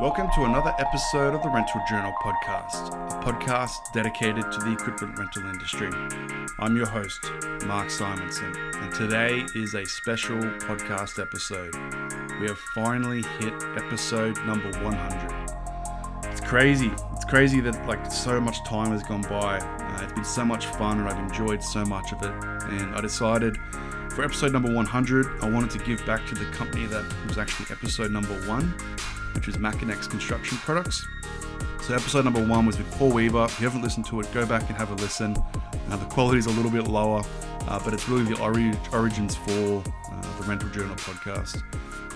Welcome to another episode of the Rental Journal podcast, a podcast dedicated to the equipment rental industry. I'm your host, Mark Simonson, and today is a special podcast episode. We have finally hit episode number 100. It's crazy. It's crazy that like so much time has gone by. Uh, it's been so much fun, and I've enjoyed so much of it. And I decided for episode number 100, I wanted to give back to the company that was actually episode number one which is Makinex Construction Products. So episode number one was with Paul Weaver. If you haven't listened to it, go back and have a listen. Uh, the quality is a little bit lower, uh, but it's really the ori- origins for uh, the Rental Journal podcast.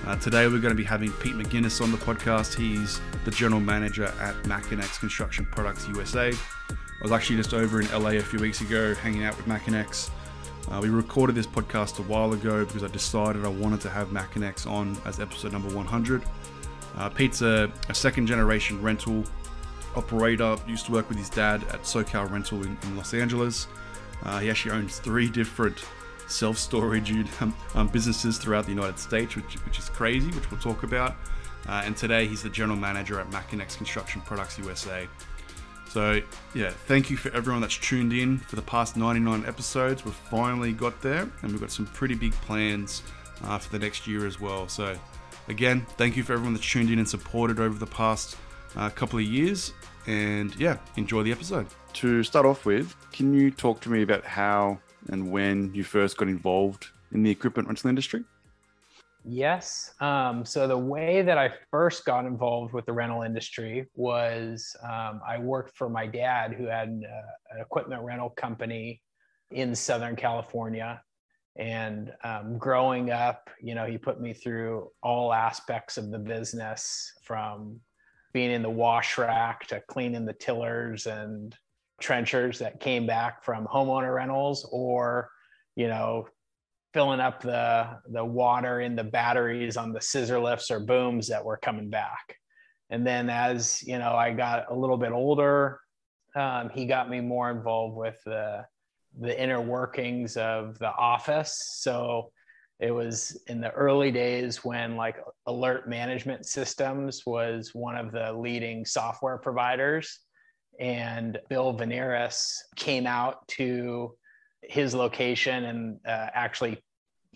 Uh, today we're going to be having Pete Maginnis on the podcast. He's the general manager at Makinex Construction Products USA. I was actually just over in LA a few weeks ago hanging out with Makinex. Uh, we recorded this podcast a while ago because I decided I wanted to have Makinex on as episode number 100. Uh, Pete's a, a, second generation rental operator. Used to work with his dad at SoCal Rental in, in Los Angeles. Uh, he actually owns three different self storage um, um, businesses throughout the United States, which, which is crazy, which we'll talk about. Uh, and today he's the general manager at Makinex Construction Products USA. So, yeah, thank you for everyone that's tuned in for the past 99 episodes. We've finally got there, and we've got some pretty big plans uh, for the next year as well. So, Again, thank you for everyone that's tuned in and supported over the past uh, couple of years. And yeah, enjoy the episode. To start off with, can you talk to me about how and when you first got involved in the equipment rental industry? Yes. Um, so the way that I first got involved with the rental industry was um, I worked for my dad, who had uh, an equipment rental company in Southern California. And um, growing up, you know, he put me through all aspects of the business from being in the wash rack to cleaning the tillers and trenchers that came back from homeowner rentals or, you know, filling up the, the water in the batteries on the scissor lifts or booms that were coming back. And then as, you know, I got a little bit older, um, he got me more involved with the the inner workings of the office. So it was in the early days when like alert management systems was one of the leading software providers and bill veneris came out to his location and uh, actually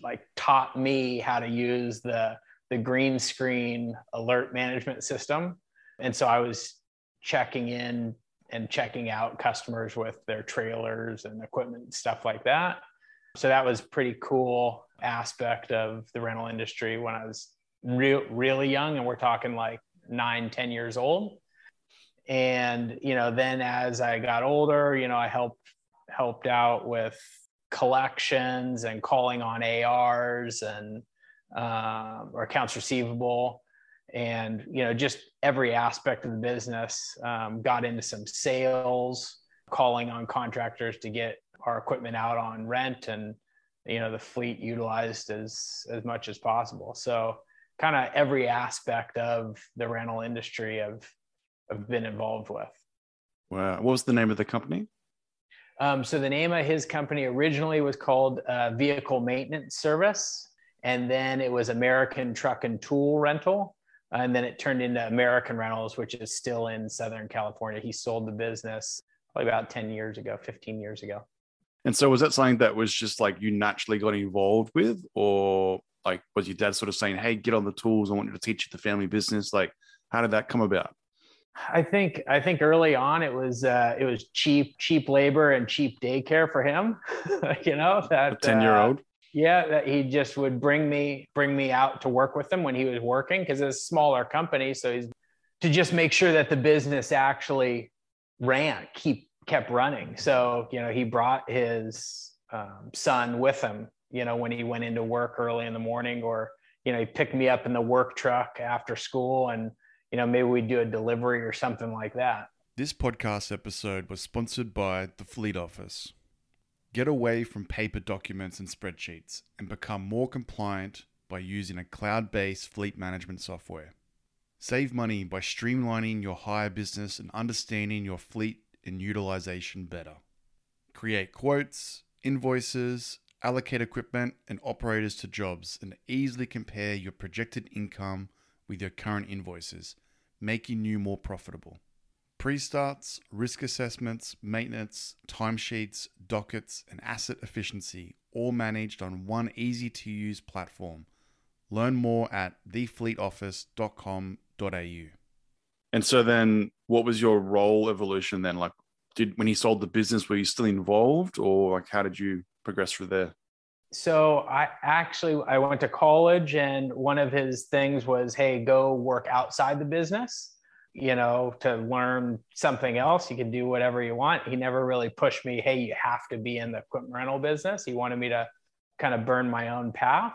like taught me how to use the the green screen alert management system and so i was checking in and checking out customers with their trailers and equipment and stuff like that. So that was pretty cool aspect of the rental industry when I was real really young and we're talking like nine, 10 years old. And, you know, then as I got older, you know, I helped helped out with collections and calling on ARs and uh, or accounts receivable and you know just every aspect of the business um, got into some sales calling on contractors to get our equipment out on rent and you know the fleet utilized as as much as possible. So kind of every aspect of the rental industry i've i've been involved with. Wow. What was the name of the company? Um, so the name of his company originally was called uh, vehicle maintenance service and then it was american truck and tool rental and then it turned into American Rentals, which is still in Southern California. He sold the business probably about 10 years ago, 15 years ago. And so was that something that was just like you naturally got involved with, or like was your dad sort of saying, Hey, get on the tools, I want you to teach you the family business? Like, how did that come about? I think I think early on it was uh, it was cheap cheap labor and cheap daycare for him. you know that ten year old. Uh, yeah, that he just would bring me bring me out to work with him when he was working because it's a smaller company. So he's to just make sure that the business actually ran, keep kept running. So you know, he brought his um, son with him. You know, when he went into work early in the morning, or you know, he picked me up in the work truck after school, and you know, maybe we'd do a delivery or something like that. This podcast episode was sponsored by the Fleet Office. Get away from paper documents and spreadsheets and become more compliant by using a cloud based fleet management software. Save money by streamlining your hire business and understanding your fleet and utilization better. Create quotes, invoices, allocate equipment and operators to jobs, and easily compare your projected income with your current invoices, making you more profitable. Pre starts, risk assessments, maintenance, timesheets, dockets, and asset efficiency, all managed on one easy to use platform. Learn more at thefleetoffice.com.au. And so then what was your role evolution then? Like did when he sold the business, were you still involved or like how did you progress through there? So I actually I went to college and one of his things was, hey, go work outside the business, you know, to learn something else. You can do whatever you want. He never really pushed me, hey, you have to be in the equipment rental business. He wanted me to kind of burn my own path.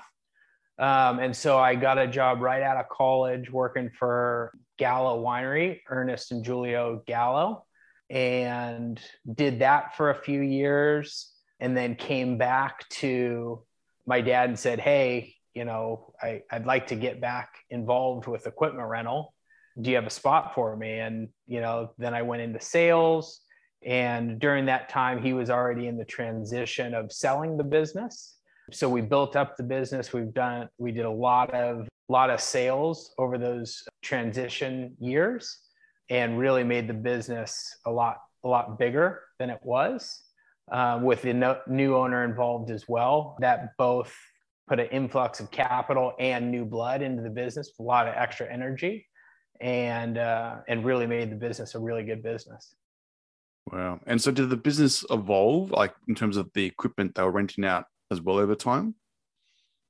Um, and so I got a job right out of college working for Gallo Winery, Ernest and Julio Gallo, and did that for a few years and then came back to my dad and said, Hey, you know, I, I'd like to get back involved with equipment rental. Do you have a spot for me? And, you know, then I went into sales. And during that time, he was already in the transition of selling the business so we built up the business we've done we did a lot of lot of sales over those transition years and really made the business a lot a lot bigger than it was um, with the no, new owner involved as well that both put an influx of capital and new blood into the business a lot of extra energy and uh, and really made the business a really good business wow and so did the business evolve like in terms of the equipment they were renting out as well over time?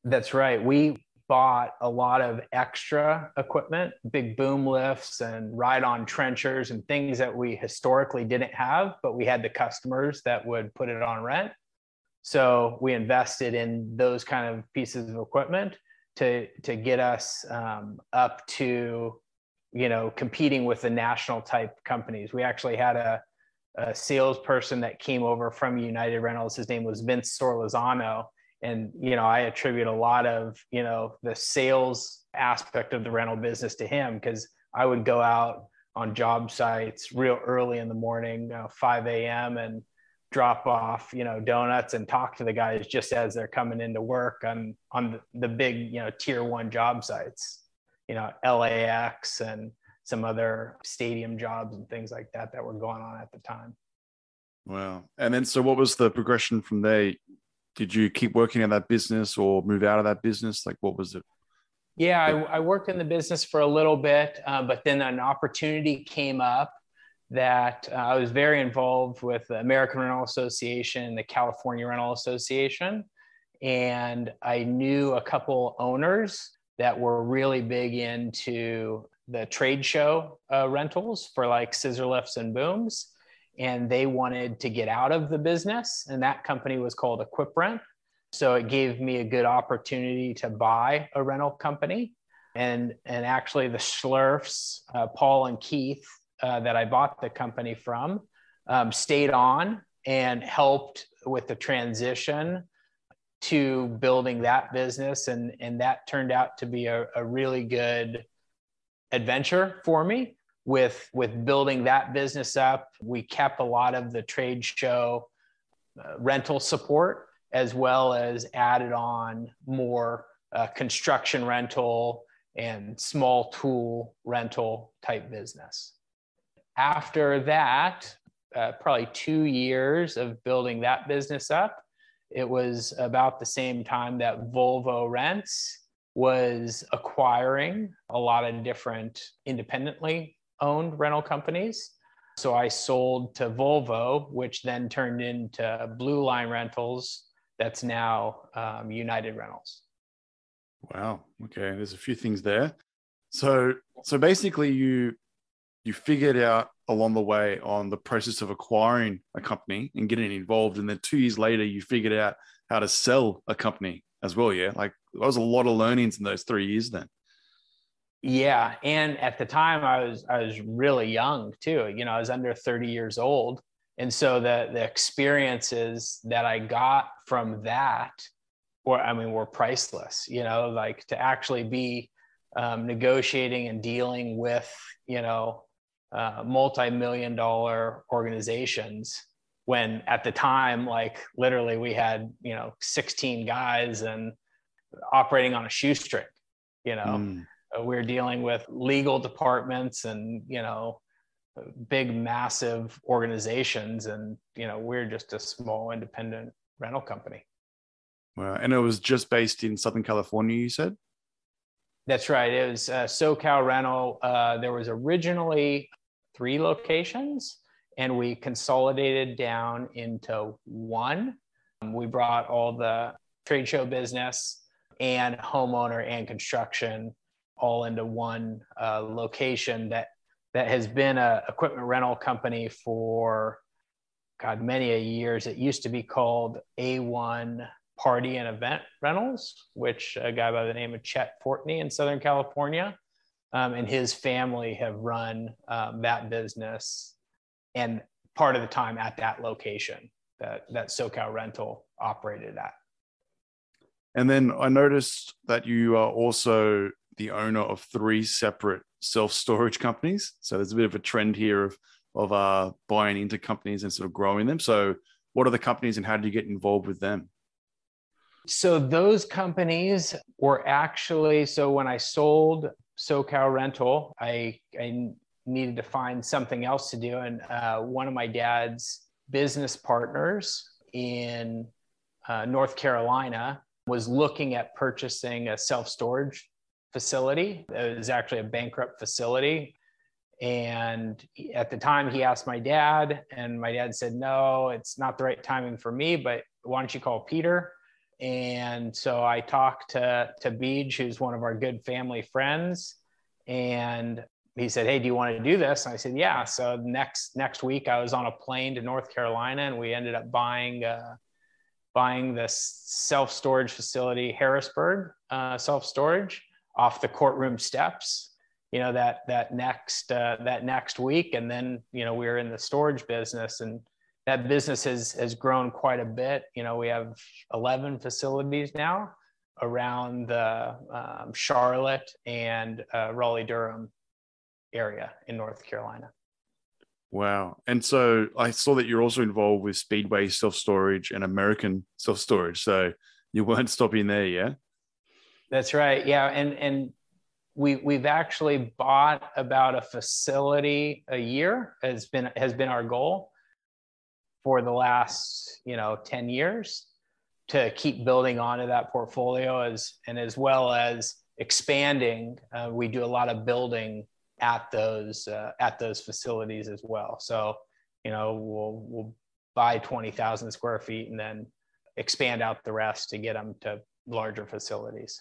That's right. We bought a lot of extra equipment, big boom lifts and ride on trenchers and things that we historically didn't have, but we had the customers that would put it on rent. So we invested in those kind of pieces of equipment to, to get us um, up to, you know, competing with the national type companies. We actually had a, a salesperson that came over from United Rentals. His name was Vince Sorlizano. And, you know, I attribute a lot of, you know, the sales aspect of the rental business to him because I would go out on job sites real early in the morning, you know, 5 a.m. and drop off, you know, donuts and talk to the guys just as they're coming into work on on the big, you know, tier one job sites, you know, LAX and some other stadium jobs and things like that that were going on at the time. Wow. And then, so what was the progression from there? Did you keep working in that business or move out of that business? Like, what was it? Yeah, I, I worked in the business for a little bit, uh, but then an opportunity came up that uh, I was very involved with the American Rental Association, the California Rental Association, and I knew a couple owners that were really big into the trade show uh, rentals for like scissor lifts and booms. And they wanted to get out of the business. And that company was called equiprent so it gave me a good opportunity to buy a rental company. And and actually the schlurfs uh, paul and keith uh, that i bought the company from um, stayed on and helped with the transition to building that business and and that turned out to be a, a really good adventure for me with with building that business up. We kept a lot of the trade show uh, rental support as well as added on more uh, construction rental and small tool rental type business. After that uh, probably two years of building that business up it was about the same time that volvo rents was acquiring a lot of different independently owned rental companies. So I sold to Volvo, which then turned into Blue Line Rentals, that's now um, United Rentals. Wow. Okay. There's a few things there. So, so basically, you you figured out along the way on the process of acquiring a company and getting involved, and then two years later, you figured out how to sell a company as well. Yeah, like there was a lot of learnings in those three years then. Yeah, and at the time I was I was really young too. You know, I was under 30 years old, and so the the experiences that I got from that were I mean were priceless. You know, like to actually be um, negotiating and dealing with you know uh, multi-million dollar organizations when at the time like literally we had you know 16 guys and operating on a shoestring you know? Mm. Uh, we're dealing with legal departments and you know big massive organizations and you know we're just a small independent rental company. Wow. and it was just based in southern california you said? That's right. It was uh, socal rental. Uh, there was originally three locations and we consolidated down into one we brought all the trade show business and homeowner and construction all into one uh, location that that has been a equipment rental company for God many a years. It used to be called A1 Party and Event Rentals, which a guy by the name of Chet Fortney in Southern California um, and his family have run um, that business and part of the time at that location that that SoCal Rental operated at. And then I noticed that you are also the owner of three separate self storage companies. So there's a bit of a trend here of of uh, buying into companies and sort of growing them. So what are the companies and how did you get involved with them? So those companies were actually so when I sold SoCal Rental, I I needed to find something else to do, and uh, one of my dad's business partners in uh, North Carolina was looking at purchasing a self storage facility. It was actually a bankrupt facility. And at the time, he asked my dad, and my dad said, No, it's not the right timing for me, but why don't you call Peter? And so I talked to, to Beej, who's one of our good family friends. And he said, Hey, do you want to do this? And I said, Yeah. So next next week I was on a plane to North Carolina and we ended up buying uh, buying this self-storage facility, Harrisburg uh, self-storage off the courtroom steps you know that that next uh, that next week and then you know we were in the storage business and that business has has grown quite a bit. You know we have 11 facilities now around the um, charlotte and uh, raleigh durham area in north carolina. Wow. And so i saw that you're also involved with speedway self-storage and american self-storage. So you weren't stopping there yeah that's right. Yeah, and and we we've actually bought about a facility a year has been has been our goal for the last you know 10 years to keep building onto that portfolio as and as well as expanding uh, we do a lot of building at those uh, at those facilities as well so you know we'll we'll buy 20,000 square feet and then expand out the rest to get them to larger facilities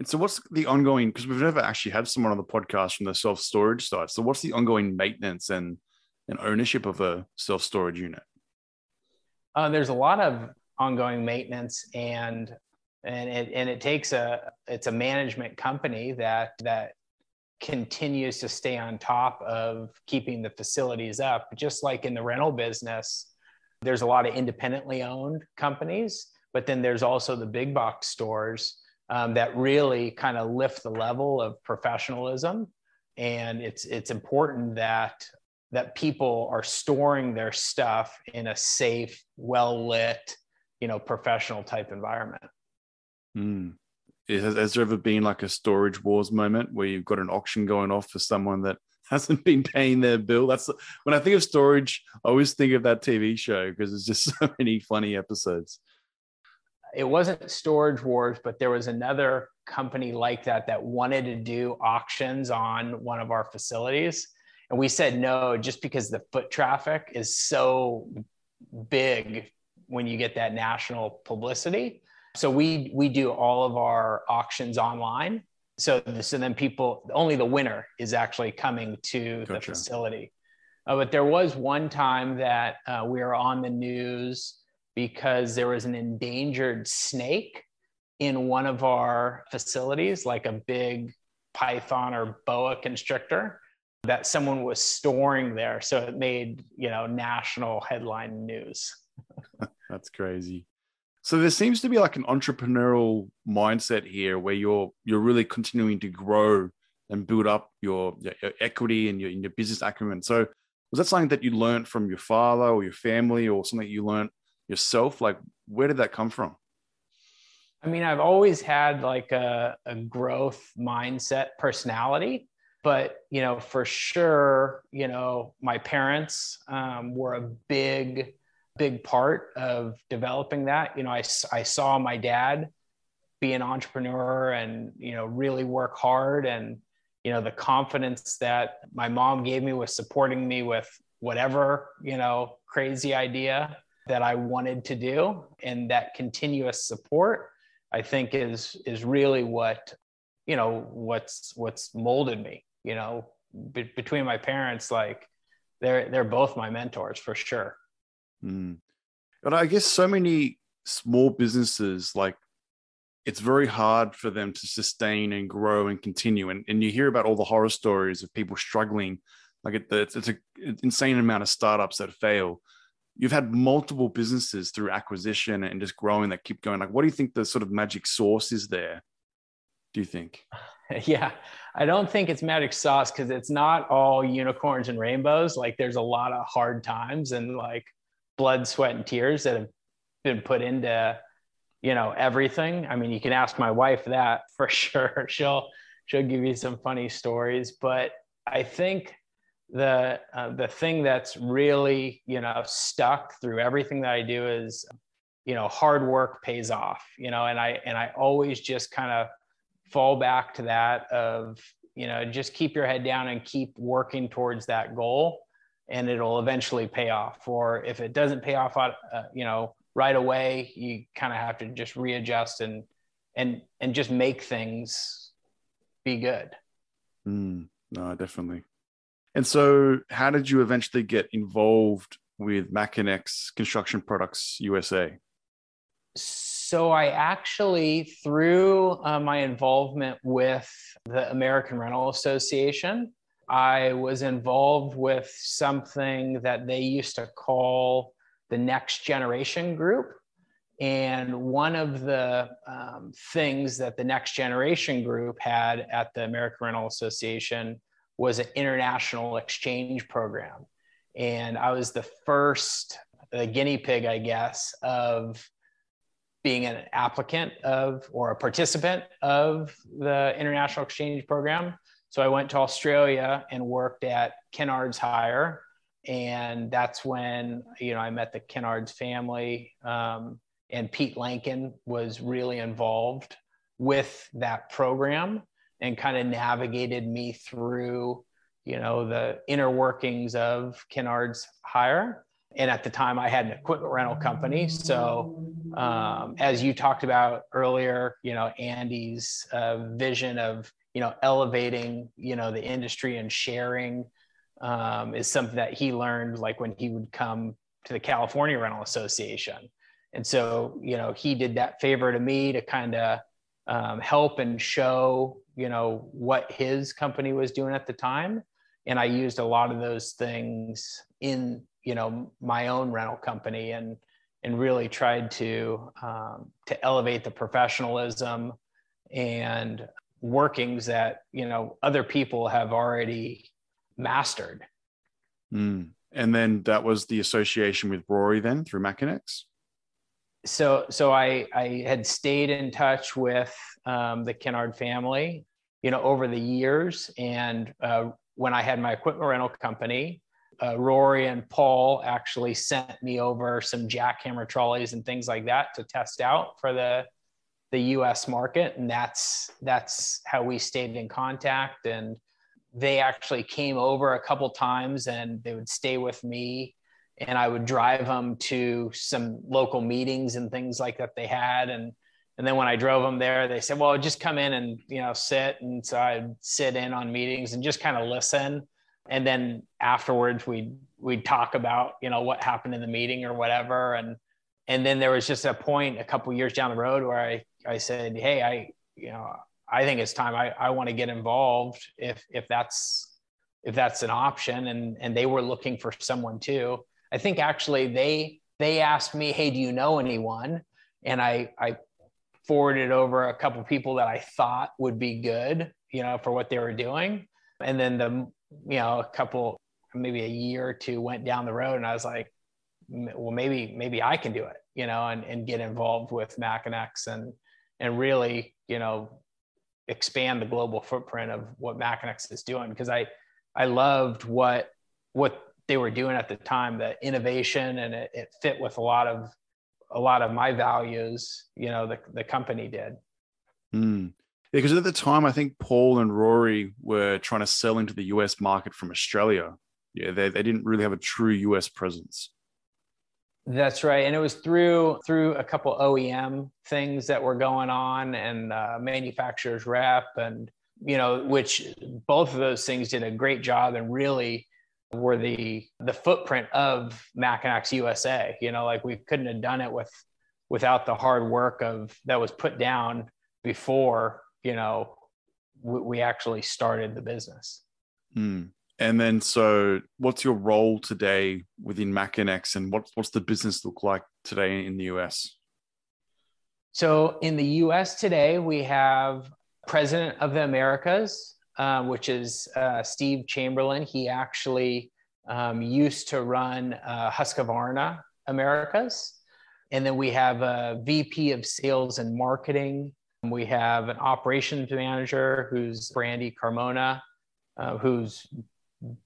and so, what's the ongoing? Because we've never actually had someone on the podcast from the self storage side. So, what's the ongoing maintenance and and ownership of a self storage unit? Uh, there's a lot of ongoing maintenance, and and it and it takes a it's a management company that that continues to stay on top of keeping the facilities up. Just like in the rental business, there's a lot of independently owned companies, but then there's also the big box stores um, that really kind of lift the level of professionalism. And it's it's important that that people are storing their stuff in a safe, well lit, you know, professional type environment. Mm. Has, has there ever been like a storage wars moment where you've got an auction going off for someone that hasn't been paying their bill? That's when I think of storage, I always think of that TV show because there's just so many funny episodes it wasn't storage wars but there was another company like that that wanted to do auctions on one of our facilities and we said no just because the foot traffic is so big when you get that national publicity. So we we do all of our auctions online. So so then people only the winner is actually coming to gotcha. the facility. Uh, but there was one time that uh, we were on the news because there was an endangered snake in one of our facilities, like a big python or boa constrictor that someone was storing there. So it made, you know, national headline news. That's crazy. So there seems to be like an entrepreneurial mindset here where you're you're really continuing to grow and build up your, your equity and your, your business acumen. So was that something that you learned from your father or your family or something you learned yourself? Like, where did that come from? I mean, I've always had like a, a growth mindset personality, but you know, for sure, you know, my parents um, were a big, big part of developing that. You know, I, I saw my dad be an entrepreneur and you know really work hard and you know the confidence that my mom gave me was supporting me with whatever you know crazy idea that i wanted to do and that continuous support I think is is really what you know what's what's molded me. You know, be, between my parents, like they're they're both my mentors for sure. Mm. But I guess so many small businesses like it's very hard for them to sustain and grow and continue. And, and you hear about all the horror stories of people struggling. Like it, it's, it's an insane amount of startups that fail you've had multiple businesses through acquisition and just growing that keep going like what do you think the sort of magic source is there do you think yeah. I don't think it's magic sauce because it's not all unicorns and rainbows. Like there's a lot of hard times and like blood sweat and tears that have been put into you know everything. I mean you can ask my wife that for sure. She'll she'll give you some funny stories. But i think the uh, the thing that's really you know stuck through everything that I do is you know hard work pays off you know and I and I always just kind of fall back to that of you know just keep your head down and keep working towards that goal and it'll eventually pay off. Or if it doesn't pay off uh, you know right away you kind of have to just readjust and and and just make things be good. Mm, no definitely. And so, how did you eventually get involved with Makinex Construction Products USA? So, I actually, through uh, my involvement with the American Rental Association, I was involved with something that they used to call the Next Generation Group. And one of the um, things that the Next Generation Group had at the American Rental Association was an international exchange program. And I was the first the guinea pig, I guess, of being an applicant of or a participant of the international exchange program. So I went to Australia and worked at Kennard's Hire. And that's when, you know, I met the Kennard's family. Um, and Pete Lankin was really involved with that program and kind of navigated me through you know the inner workings of Kennard's hire and at the time i had an equipment rental company. So um, as you talked about earlier you know andy's uh, vision of you know elevating you know the industry and sharing um, is something that he learned like when he would come to the california rental association. And so you know he did that favor to me to kind of um, help and show you know what his company was doing at the time. And i used a lot of those things in you know my own rental company and and really tried to um, to elevate the professionalism and workings that you know other people have already mastered mm. and then that was the association with rory then through Makinex so so I I had stayed in touch with um, the Kennard family, you know, over the years. And uh, when I had my equipment rental company, uh, Rory and Paul actually sent me over some jackhammer trolleys and things like that to test out for the the U.S. market, and that's that's how we stayed in contact. And they actually came over a couple times, and they would stay with me and I would drive them to some local meetings and things like that they had. And and then when I drove them there, they said, "Well, just come in and you know sit." And so I'd sit in on meetings and just kind of listen. And then afterwards, we we'd talk about you know what happened in the meeting or whatever. And and then there was just a point a couple years down the road where I I said, "Hey, I you know I think it's time I I want to get involved if if that's if that's an option." And and they were looking for someone too I think actually they they asked me, "Hey, do you know anyone?" And I I forwarded over a couple people that I thought would be good, you know, for what they were doing. And then the you know a couple maybe a year or two went down the road, and I was like, well, maybe maybe I can do it, you know, and and get involved with Makinex and and really, you know, expand the global footprint of what Makinex is doing because I I loved what what they were doing at the time, the innovation, and it, it fit with a lot of a lot of my values. You know, the the company did. Mm. Because at the time, I think Paul and Rory were trying to sell into the US market from Australia. Yeah, they, they didn't really have a true US presence. That's right, and it was through through a couple OEM things that were going on, and uh, manufacturers rep, and you know, which both of those things did a great job and really were the the footprint of Makinex USA. You know, like we couldn't have done it with without the hard work of that was put down before you know we, we actually started the business. Mm. And then, so what's your role today within Makinex, and what, what's the business look like today in the US? So, in the US today, we have President of the Americas, uh, which is uh, Steve Chamberlain. He actually um, used to run uh, Husqvarna Americas. And then we have a VP of Sales and Marketing. We have an operations manager who's Brandy Carmona, uh, who's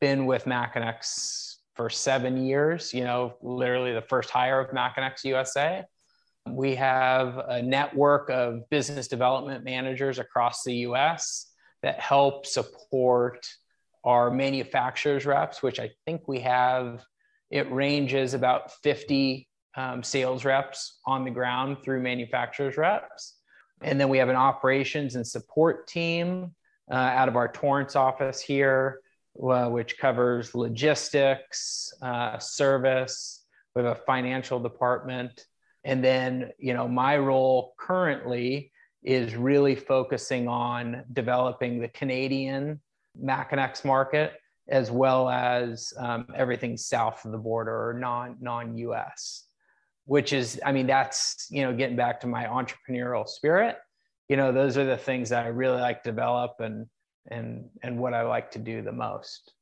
been with Makinex for seven years, you know, literally the first hire of Makinex USA. We have a network of business development managers across the US that help support our manufacturers reps, which I think we have, it ranges about 50 um, sales reps on the ground through manufacturers reps. And then we have an operations and support team uh, out of our Torrance office here uh, which covers logistics, uh, service. We have a financial department. And then, you know, my role currently is really focusing on developing the Canadian Makinex market as well as um, everything south of the border or non non US, which is, I mean, that's you know, getting back to my entrepreneurial spirit. You know, those are the things that I really like to develop and and and what I like to do the most.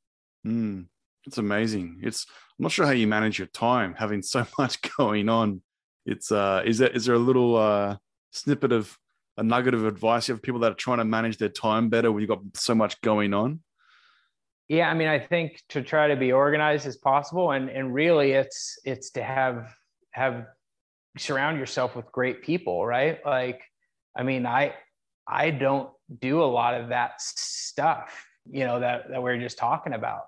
Mm, it's amazing. It's I'm not sure how you manage your time having so much going on. It's uh is there is there a little uh snippet of a nugget of advice you have people that are trying to manage their time better when you've got so much going on? Yeah, I mean, I think to try to be organized as possible and and really it's it's to have have surround yourself with great people, right? Like I mean, I I don't do a lot of that stuff, you know, that, that we're just talking about.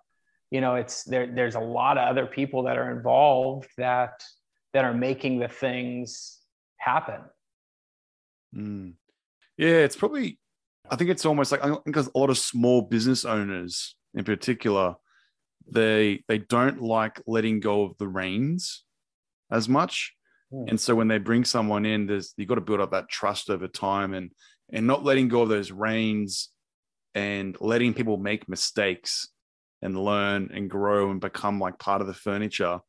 You know, it's there, there's a lot of other people that are involved that that are making the things happen. Mm. Yeah, it's probably I think it's almost like I because a lot of small business owners in particular, they they don't like letting go of the reins as much. Mm. And so when they bring someone in, there's you've got to build up that trust over time and and not letting go of those reins and letting people make mistakes and learn and grow and become like part of the furniture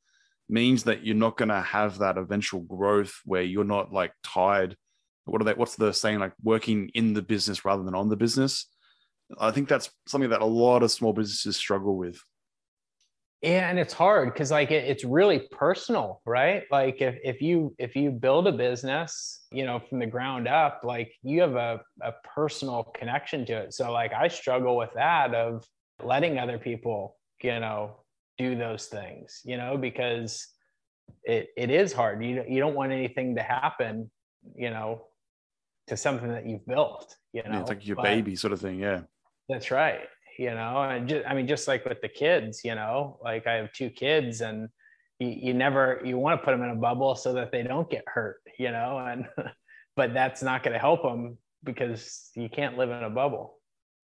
means that you're not going to have that eventual growth where you're not like tied what are they what's the saying like working in the business rather than on the business i think that's something that a lot of small businesses struggle with yeah and it's hard because like it, it's really personal right? Like if, if you if you build a business you know from the ground up like you have a, a personal connection to it. So like i struggle with that of letting other people you know do those things you know because it, it is hard. You, you don't want anything to happen you know to something that you've built you know yeah, it's like your but, baby sort of thing yeah. That's right you know and just i mean just like with the kids you know like i have two kids and you, you never you want to put them in a bubble so that they don't get hurt you know and but that's not going to help them because you can't live in a bubble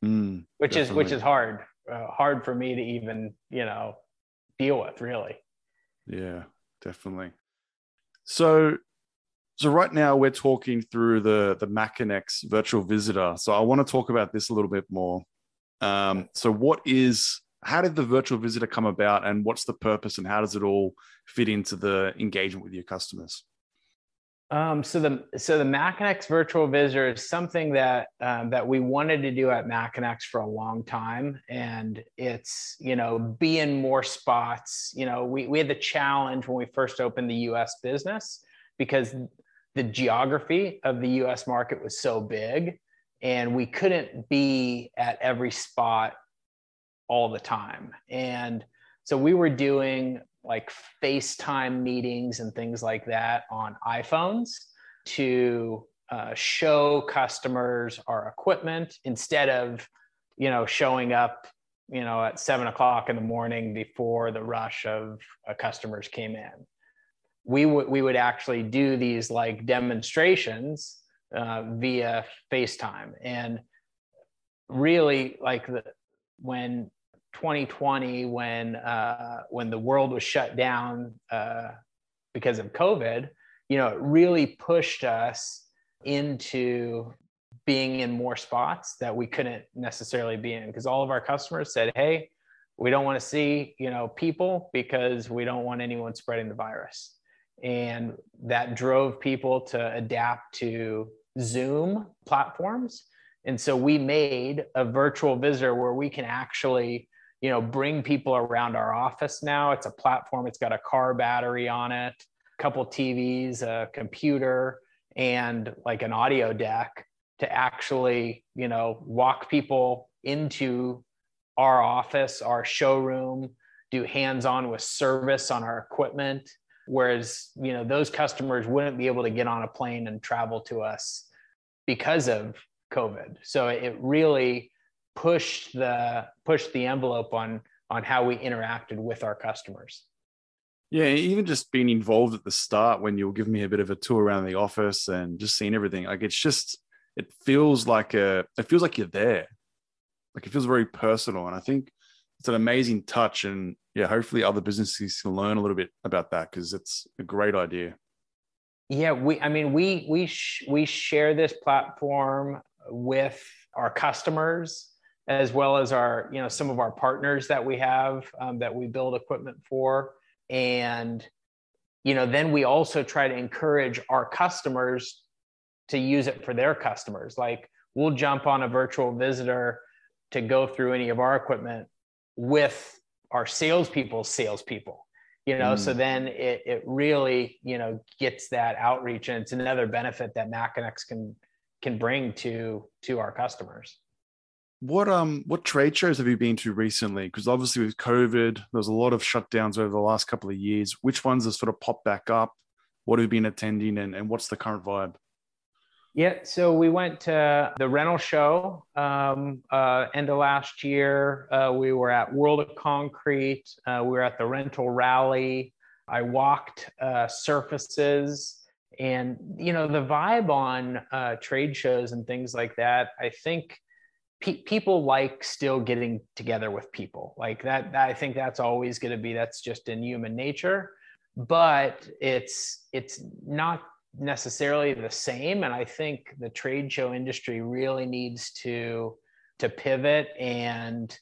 mm, which definitely. is which is hard uh, hard for me to even you know deal with really yeah definitely so so right now we're talking through the the Makinex virtual visitor. So I want to talk about this a little bit more. Um, so, what is how did the virtual visitor come about, and what's the purpose, and how does it all fit into the engagement with your customers? Um, so the so the Makinex virtual visitor is something that um, that we wanted to do at Makinex for a long time, and it's you know be in more spots. You know, we we had the challenge when we first opened the U.S. business because the geography of the US market was so big and we couldn't be at every spot all the time. And so we were doing like FaceTime meetings and things like that on iPhones to uh, show customers our equipment instead of, you know, showing up, you know, at seven o'clock in the morning before the rush of uh, customers came in. We would we would actually do these like demonstrations uh, via FaceTime. And really, like the, when 2020, when uh, when the world was shut down uh, because of COVID, you know, it really pushed us into being in more spots that we couldn't necessarily be in because all of our customers said, "Hey, we don't want to see you know people because we don't want anyone spreading the virus." And that drove people to adapt to Zoom platforms. And so we made a virtual visitor where we can actually, you know, bring people around our office now. It's a platform, it's got a car battery on it, a couple TVs, a computer, and like an audio deck to actually, you know, walk people into our office, our showroom, do hands-on with service on our equipment whereas you know those customers wouldn't be able to get on a plane and travel to us because of covid. So it really pushed the pushed the envelope on on how we interacted with our customers. Yeah even just being involved at the start when you were giving me a bit of a tour around the office and just seeing everything like it's just it feels like a it feels like you're there. Like it feels very personal and i think it's an amazing touch and yeah hopefully other businesses can learn a little bit about that because it's a great idea. Yeah we i mean we we sh- we share this platform with our customers as well as our you know some of our partners that we have um, that we build equipment for. And you know then we also try to encourage our customers to use it for their customers. Like we'll jump on a virtual visitor to go through any of our equipment with our salespeople, salespeople. You know, mm. so then it it really you know gets that outreach, and it's another benefit that Makinex can can bring to to our customers. What um what trade shows have you been to recently? Because obviously with COVID, there was a lot of shutdowns over the last couple of years. Which ones have sort of popped back up? What have you been attending, and, and what's the current vibe? Yeah, so we went to the rental show um, uh, end of last year. Uh, we were at World of Concrete. Uh, we were at the rental rally. I walked uh, surfaces, and you know the vibe on uh, trade shows and things like that. I think pe- people like still getting together with people like that. I think that's always going to be that's just in human nature, but it's it's not necessarily the same. And i think the trade show industry really needs to to pivot and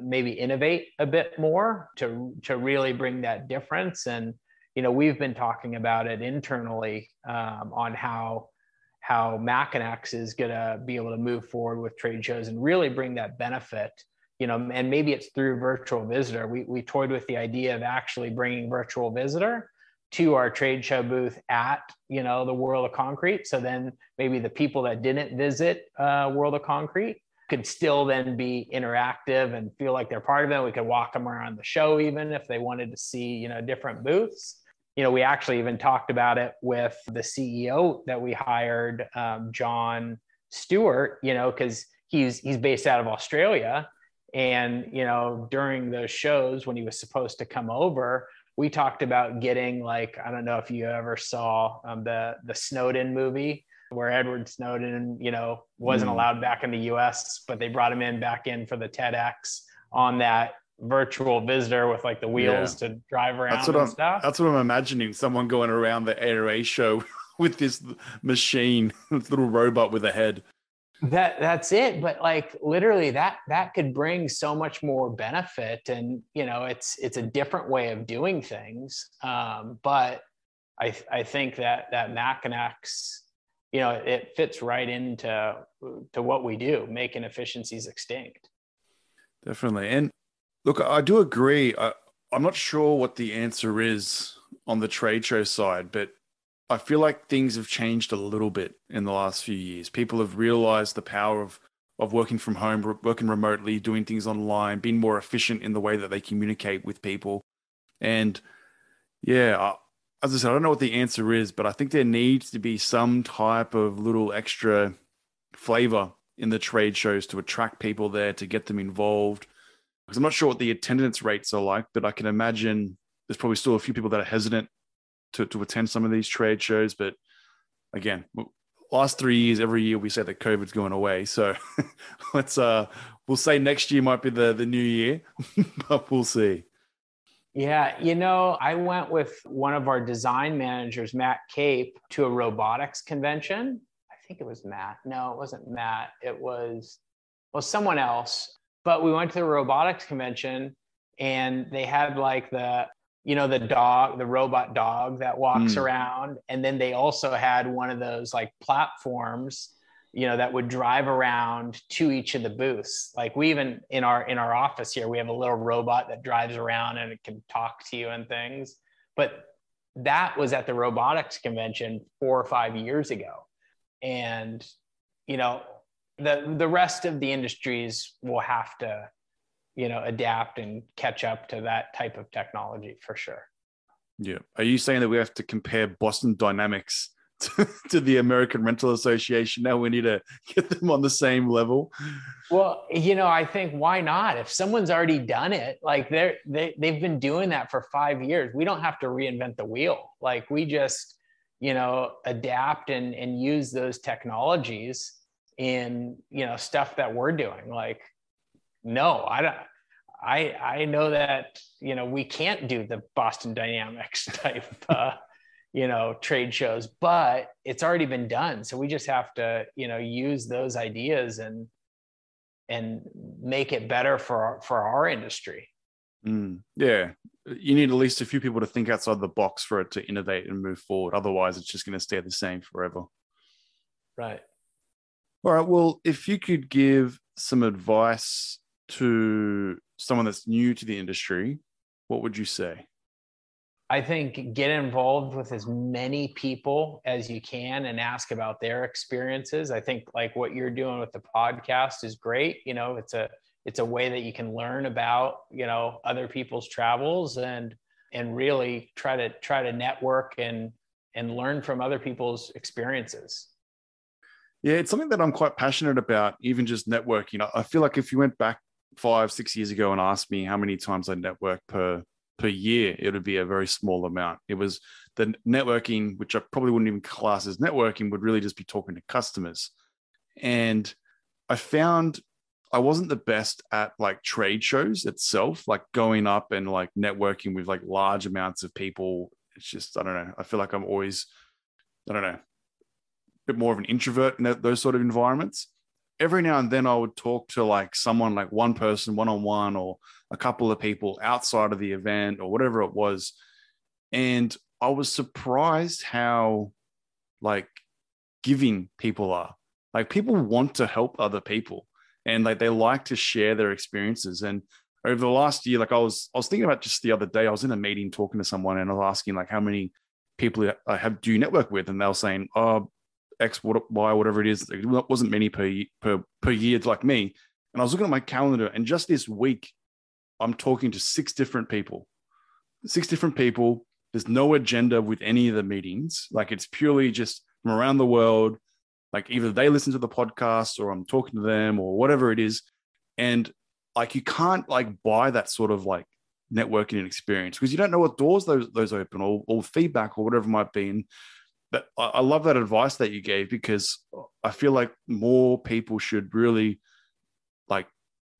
maybe innovate a bit more to to really bring that difference. And you know we've been talking about it internally um, on how how Makinex is going to be able to move forward with trade shows and really bring that benefit you know and maybe it's through virtual visitor. We, we toyed with the idea of actually bringing virtual visitor to our trade show booth at you know the world of concrete. So then maybe the people that didn't visit uh, world of concrete could still then be interactive and feel like they're part of it. We could walk them around the show even if they wanted to see you know different booths. You know we actually even talked about it with the ceo that we hired um, john stewart you know because he's he's based out of australia. And you know during those shows when he was supposed to come over we talked about getting like I don't know if you ever saw um, the the Snowden movie where Edward Snowden you know wasn't mm. allowed back in the U.S. but they brought him in back in for the TEDx on that virtual visitor with like the wheels yeah. to drive around that's what and I'm, stuff. That's what I'm imagining. Someone going around the ARA show with this machine, this little robot with a head that that's it. But like literally that that could bring so much more benefit and you know it's it's a different way of doing things. Um, but i i think that that Makinex you know it fits right into to what we do making efficiencies extinct. Definitely. And look i do agree. I, i'm not sure what the answer is on the trade show side but I feel like things have changed a little bit in the last few years. People have realized the power of of working from home, working remotely, doing things online, being more efficient in the way that they communicate with people. And yeah, as I said, I don't know what the answer is, but I think there needs to be some type of little extra flavor in the trade shows to attract people there, to get them involved. Because I'm not sure what the attendance rates are like, but I can imagine there's probably still a few people that are hesitant to, to attend some of these trade shows. But again, last three years, every year we say that COVID's going away. So let's uh we'll say next year might be the the new year, but we'll see. Yeah, you know, I went with one of our design managers, Matt Cape, to a robotics convention. I think it was Matt. No, it wasn't Matt. It was well someone else. But we went to the robotics convention and they had like the you know the dog the robot dog that walks mm. around. And then they also had one of those like platforms you know that would drive around to each of the booths. Like we even in our in our office here we have a little robot that drives around and it can talk to you and things. But that was at the robotics convention four or five years ago. And you know the the rest of the industries will have to you know adapt and catch up to that type of technology for sure. Yeah. Are you saying that we have to compare boston dynamics to, to, the american rental association now we need to get them on the same level? Well you know i think why not? If someone's already done it like they're they, they've been doing that for five years. We don't have to reinvent the wheel. Like we just you know adapt and and use those technologies in you know stuff that we're doing. Like no, I don't. I I know that you know we can't do the Boston Dynamics type uh, you know trade shows, but it's already been done. So we just have to you know use those ideas and and make it better for our, for our industry. Mm, yeah, you need at least a few people to think outside the box for it to innovate and move forward. Otherwise, it's just going to stay the same forever. Right. All right. Well, if you could give some advice to someone that's new to the industry, what would you say? I think get involved with as many people as you can and ask about their experiences. I think like what you're doing with the podcast is great. You know, it's a it's a way that you can learn about, you know, other people's travels and and really try to try to network and and learn from other people's experiences. Yeah, it's something that I'm quite passionate about, even just networking. I feel like if you went back five, six years ago and asked me how many times I network per per year, it would be a very small amount. It was the networking, which I probably wouldn't even class as networking, would really just be talking to customers. And I found I wasn't the best at like trade shows itself, like going up and like networking with like large amounts of people. It's just, I don't know. I feel like I'm always, I don't know, a bit more of an introvert in those sort of environments every now and then I would talk to like someone, like one person, one on one, or a couple of people outside of the event or whatever it was. And I was surprised how like giving people are. Like people want to help other people and like they like to share their experiences. And over the last year, like I was, I was thinking about just the other day, I was in a meeting talking to someone and I was asking like how many people I have do you network with, and they were saying, "Oh, X, Y, whatever it is. It wasn't many per per per year like me. And I was looking at my calendar, and just this week, I'm talking to six different people. Six different people. There's no agenda with any of the meetings. Like it's purely just from around the world. Like either they listen to the podcast or I'm talking to them or whatever it is. And like you can't like buy that sort of like networking and experience because you don't know what doors those those open or, or feedback or whatever might be. And but I love that advice that you gave because I feel like more people should really like,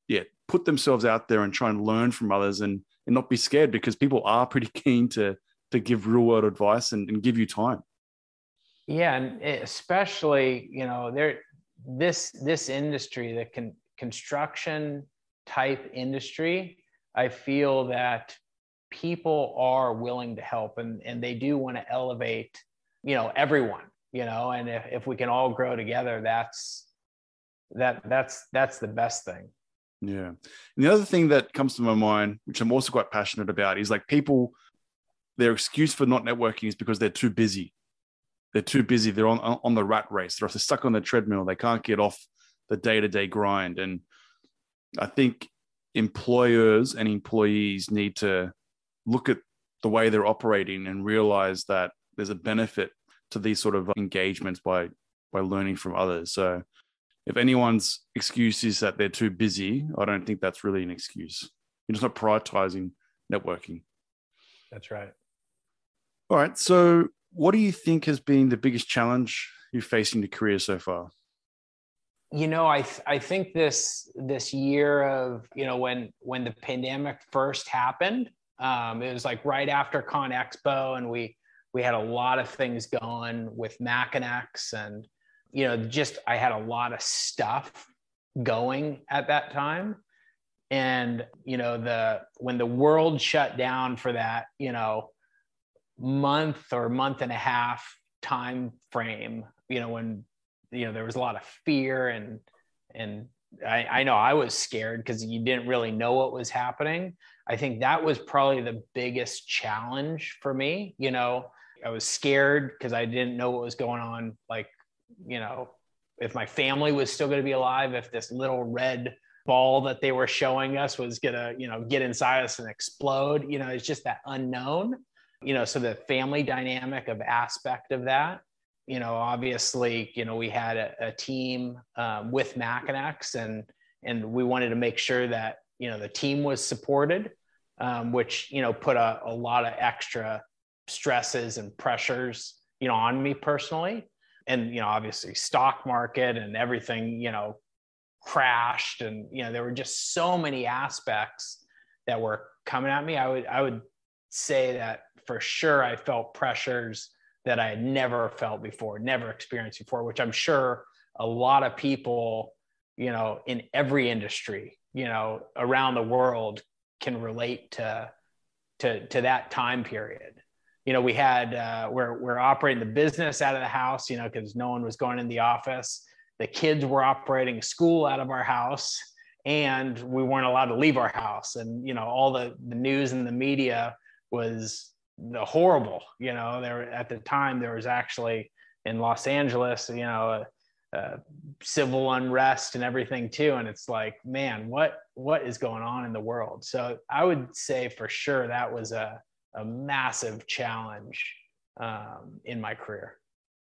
yeah, put themselves out there and try and learn from others and, and not be scared because people are pretty keen to to give real world advice and, and give you time. Yeah, and especially you know there this this industry, the con- construction type industry, I feel that people are willing to help and and they do want to elevate you know everyone you know and if, if we can all grow together that's that that's that's the best thing yeah and the other thing that comes to my mind which i'm also quite passionate about is like people their excuse for not networking is because they're too busy they're too busy. They're on on the rat race. They're stuck on the treadmill. They can't get off the day to day grind. And I think employers and employees need to look at the way they're operating and realize that there's a benefit to these sort of engagements by by learning from others. So if anyone's excuse is that they're too busy, I don't think that's really an excuse. You're just not prioritizing networking. That's right. All right. So what do you think has been the biggest challenge you've faced in your career so far? You know, I th- I think this this year of you know when when the pandemic first happened, um, it was like right after Con Expo, and we we had a lot of things going with Makinex, and you know, just I had a lot of stuff going at that time, and you know the when the world shut down for that, you know, month or month and a half time frame you know when you know there was a lot of fear and and I, I know I was scared because you didn't really know what was happening. I think that was probably the biggest challenge for me. You know, I was scared because I didn't know what was going on. Like, you know, if my family was still going to be alive, if this little red ball that they were showing us was going to, you know, get inside us and explode, you know, it's just that unknown you know so the family dynamic of aspect of that you know obviously you know we had a, a team um, with Makinex and and we wanted to make sure that you know the team was supported um, which you know put a, a lot of extra stresses and pressures you know on me personally and you know obviously stock market and everything you know crashed and you know there were just so many aspects that were coming at me i would i would say that for sure I felt pressures that I had never felt before, never experienced before, which I'm sure a lot of people, you know, in every industry, you know, around the world can relate to to to that time period. You know, we had uh, we're we're operating the business out of the house, you know, because no one was going in the office. The kids were operating school out of our house, and we weren't allowed to leave our house. And you know, all the the news and the media was the horrible. You know, there at the time there was actually in Los Angeles, you know, a civil unrest and everything too. And it's like, man, what what is going on in the world? So I would say for sure that was a a massive challenge um, in my career.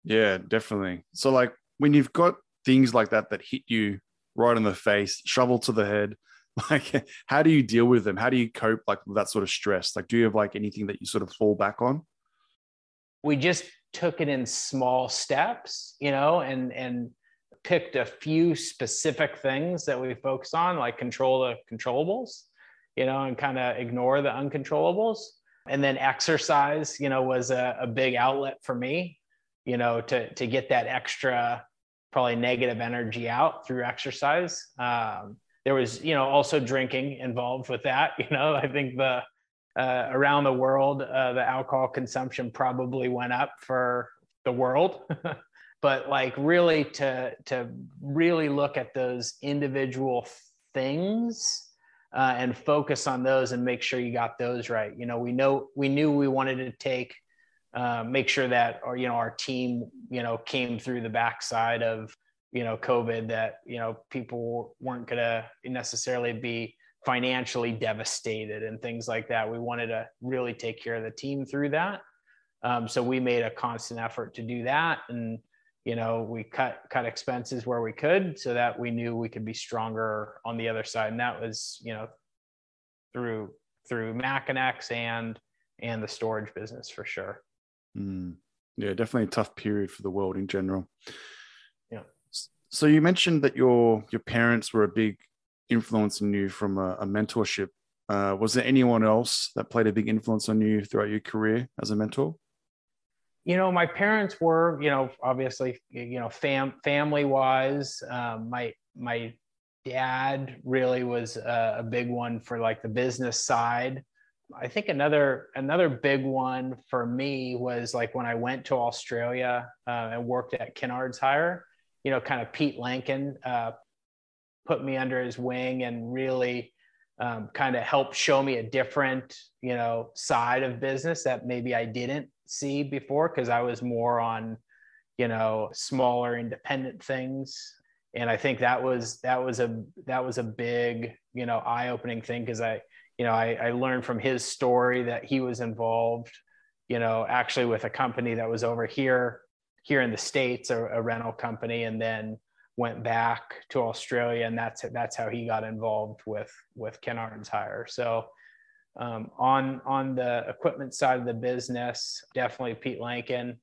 Yeah, definitely. So like when you've got things like that that hit you right in the face, shovel to the head, like how do you deal with them how do you cope like with that sort of stress like do you have like anything that you sort of fall back on we just took it in small steps you know and and picked a few specific things that we focus on like control the controllables you know and kind of ignore the uncontrollables and then exercise you know was a, a big outlet for me you know to to get that extra probably negative energy out through exercise. Um, there was you know also drinking involved with that you know i think the uh, around the world uh, the alcohol consumption probably went up for the world. But like really to to really look at those individual things uh, and focus on those and make sure you got those right. You know we know we knew we wanted to take uh, make sure that our you know our team you know came through the backside of you know covid that you know people weren't going to necessarily be financially devastated and things like that. We wanted to really take care of the team through that. Um, so we made a constant effort to do that and you know we cut cut expenses where we could so that we knew we could be stronger on the other side and that was you know through through Makinex and X and the storage business for sure mm. yeah definitely a tough period for the world in general yeah so you mentioned that your your parents were a big influence on you from a, a mentorship. Uh, was there anyone else that played a big influence on you throughout your career as a mentor? You know, my parents were, you know, obviously, you know, fam family wise, um, my my dad really was a, a big one for like the business side. I think another another big one for me was like when I went to Australia uh, and worked at Kennards Hire you know, kind of Pete Lankin uh, put me under his wing and really um, kind of helped show me a different, you know, side of business that maybe I didn't see before because I was more on you know, smaller independent things. And I think that was that was a that was a big, you know, eye-opening thing because I, you know, I, I learned from his story that he was involved, you know, actually with a company that was over here, here in the States, a, a rental company, and then went back to Australia, and that's that's how he got involved with with Ken Kennard's Hire. So um, on on the equipment side of the business, definitely Pete Lankin.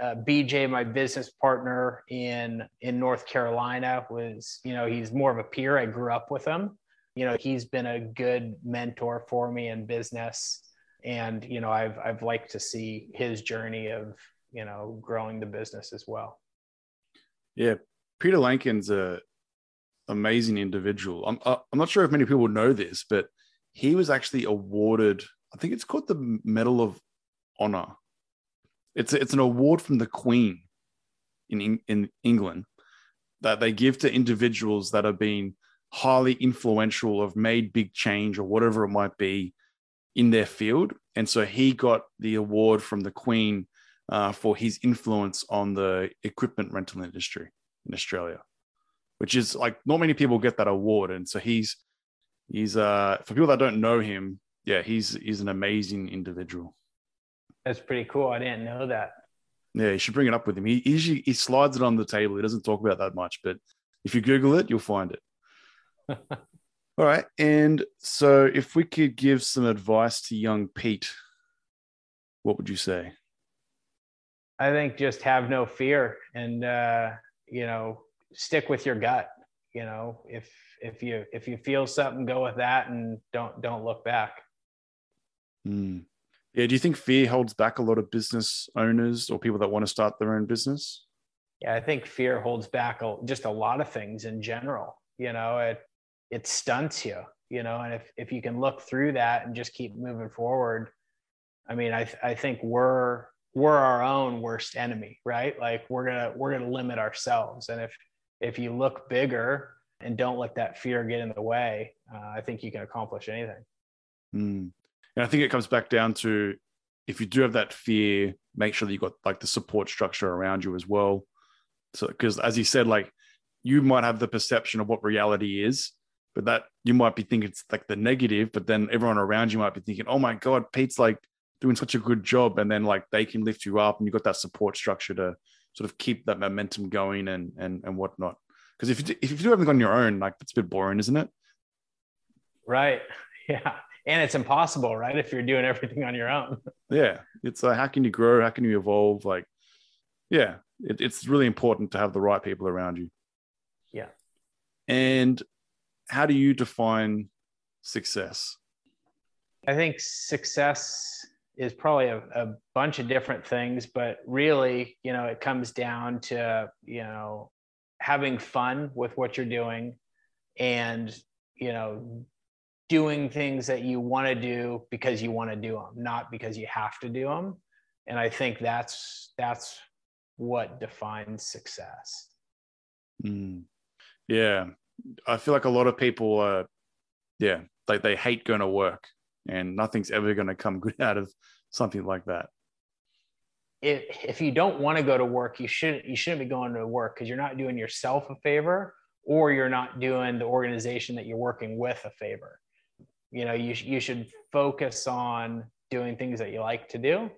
Uh, BJ, my business partner in in North Carolina, was you know he's more of a peer. I grew up with him. You know he's been a good mentor for me in business, and you know I've I've liked to see his journey of you know growing the business as well. Yeah, Peter Lankin's a amazing individual. I'm uh, I'm not sure if many people know this, but he was actually awarded, I think it's called the Medal of Honor. It's it's an award from the Queen in in England that they give to individuals that have been highly influential, have made big change or whatever it might be in their field. And so he got the award from the Queen uh, for his influence on the equipment rental industry in Australia, which is like not many people get that award. And so he's he's uh for people that don't know him, yeah, he's he's an amazing individual. That's pretty cool. I didn't know that. Yeah, you should bring it up with him. He usually he slides it on the table. He doesn't talk about that much, but if you Google it, you'll find it. All right. And so if we could give some advice to young Pete, what would you say? I think just have no fear and uh, you know, stick with your gut. You know, if if you if you feel something, go with that, and don't don't look back. Mm. Yeah. Do you think fear holds back a lot of business owners or people that want to start their own business? Yeah, I think fear holds back just a lot of things in general. You know, it it stunts you. You know, and if if you can look through that and just keep moving forward, I mean, I I think we're we're our own worst enemy, right? Like we're gonna we're gonna limit ourselves, and if if you look bigger and don't let that fear get in the way, uh, I think you can accomplish anything. Mm. And I think it comes back down to if you do have that fear, make sure that you've got like the support structure around you as well. So, because as you said, like you might have the perception of what reality is, but that you might be thinking it's like the negative, but then everyone around you might be thinking, oh my God, Pete's like doing such a good job. And then like they can lift you up and you've got that support structure to sort of keep that momentum going and and and whatnot. Because if you do, if you do everything on your own, like it's a bit boring, isn't it? Right. Yeah. And it's impossible, right? If you're doing everything on your own. yeah. It's like, how can you grow? How can you evolve? Like, yeah, it, it's really important to have the right people around you. Yeah. And how do you define success? I think success is probably a, a, bunch of different things, but really, you know, it comes down to, you know, having fun with what you're doing and you know doing things that you want to do because you want to do them not because you have to do them and i think that's that's what defines success. Mm. yeah. I feel like a lot of people uh yeah like they hate going to work and nothing's ever going to come good out of something like that if, if you don't want to go to work, you shouldn't you shouldn't be going to work because you're not doing yourself a favor or you're not doing the organization that you're working with a favor. You know, you you should focus on doing things that you like to do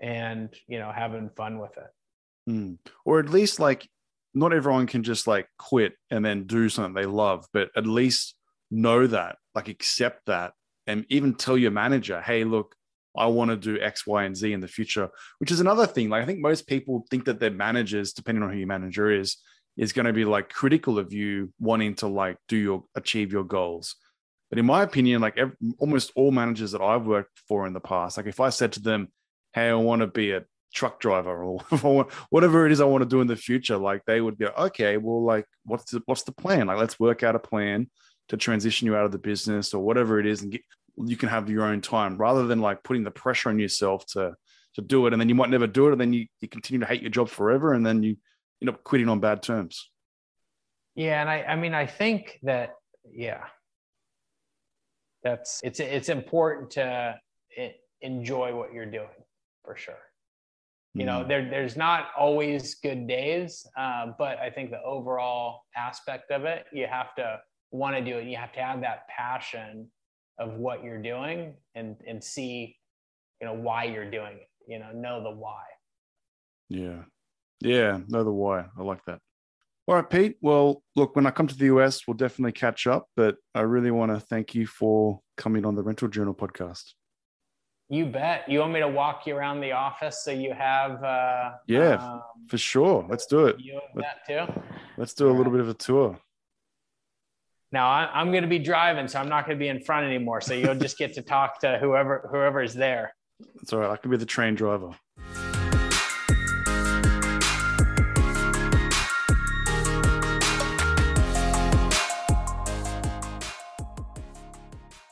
and you know having fun with it. Mm. Or at least like not everyone can just like quit and then do something they love, but at least know that, like accept that, and even tell your manager, hey, look, I want to do X, Y, and Z in the future, which is another thing. Like I think most people think that their managers, depending on who your manager is, is going to be like critical of you wanting to like do your achieve your goals. But in my opinion, like every, almost all managers that I've worked for in the past, like if I said to them, "Hey, I want to be a truck driver or whatever it is I want to do in the future," like they would be okay. Well, like what's the what's the plan? Like let's work out a plan to transition you out of the business or whatever it is and get, you can have your own time rather than like putting the pressure on yourself to to do it and then you might never do it and then you, you continue to hate your job forever and then you end up quitting on bad terms. Yeah and i i mean i think that yeah. That's it's it's important to enjoy what you're doing for sure. You know Mm. there there's not always good days uh, but i think the overall aspect of it you have to want to do it you have to have that passion of what you're doing and and see you know why you're doing it you know know the why Yeah. Yeah. Know the why. I like that. All right, Pete. Well, look, when I come to the US, we'll definitely catch up. But I really want to thank you for coming on the Rental Journal podcast. you bet you want me to walk you around the office so you have uh Yeah, um, For sure. Let's do it. you have that too Let's do a little bit of a tour. Now I, i'm going to be driving so i'm not going to be in front anymore so you'll just get to talk to whoever whoever's there It's all right. I can be the train driver.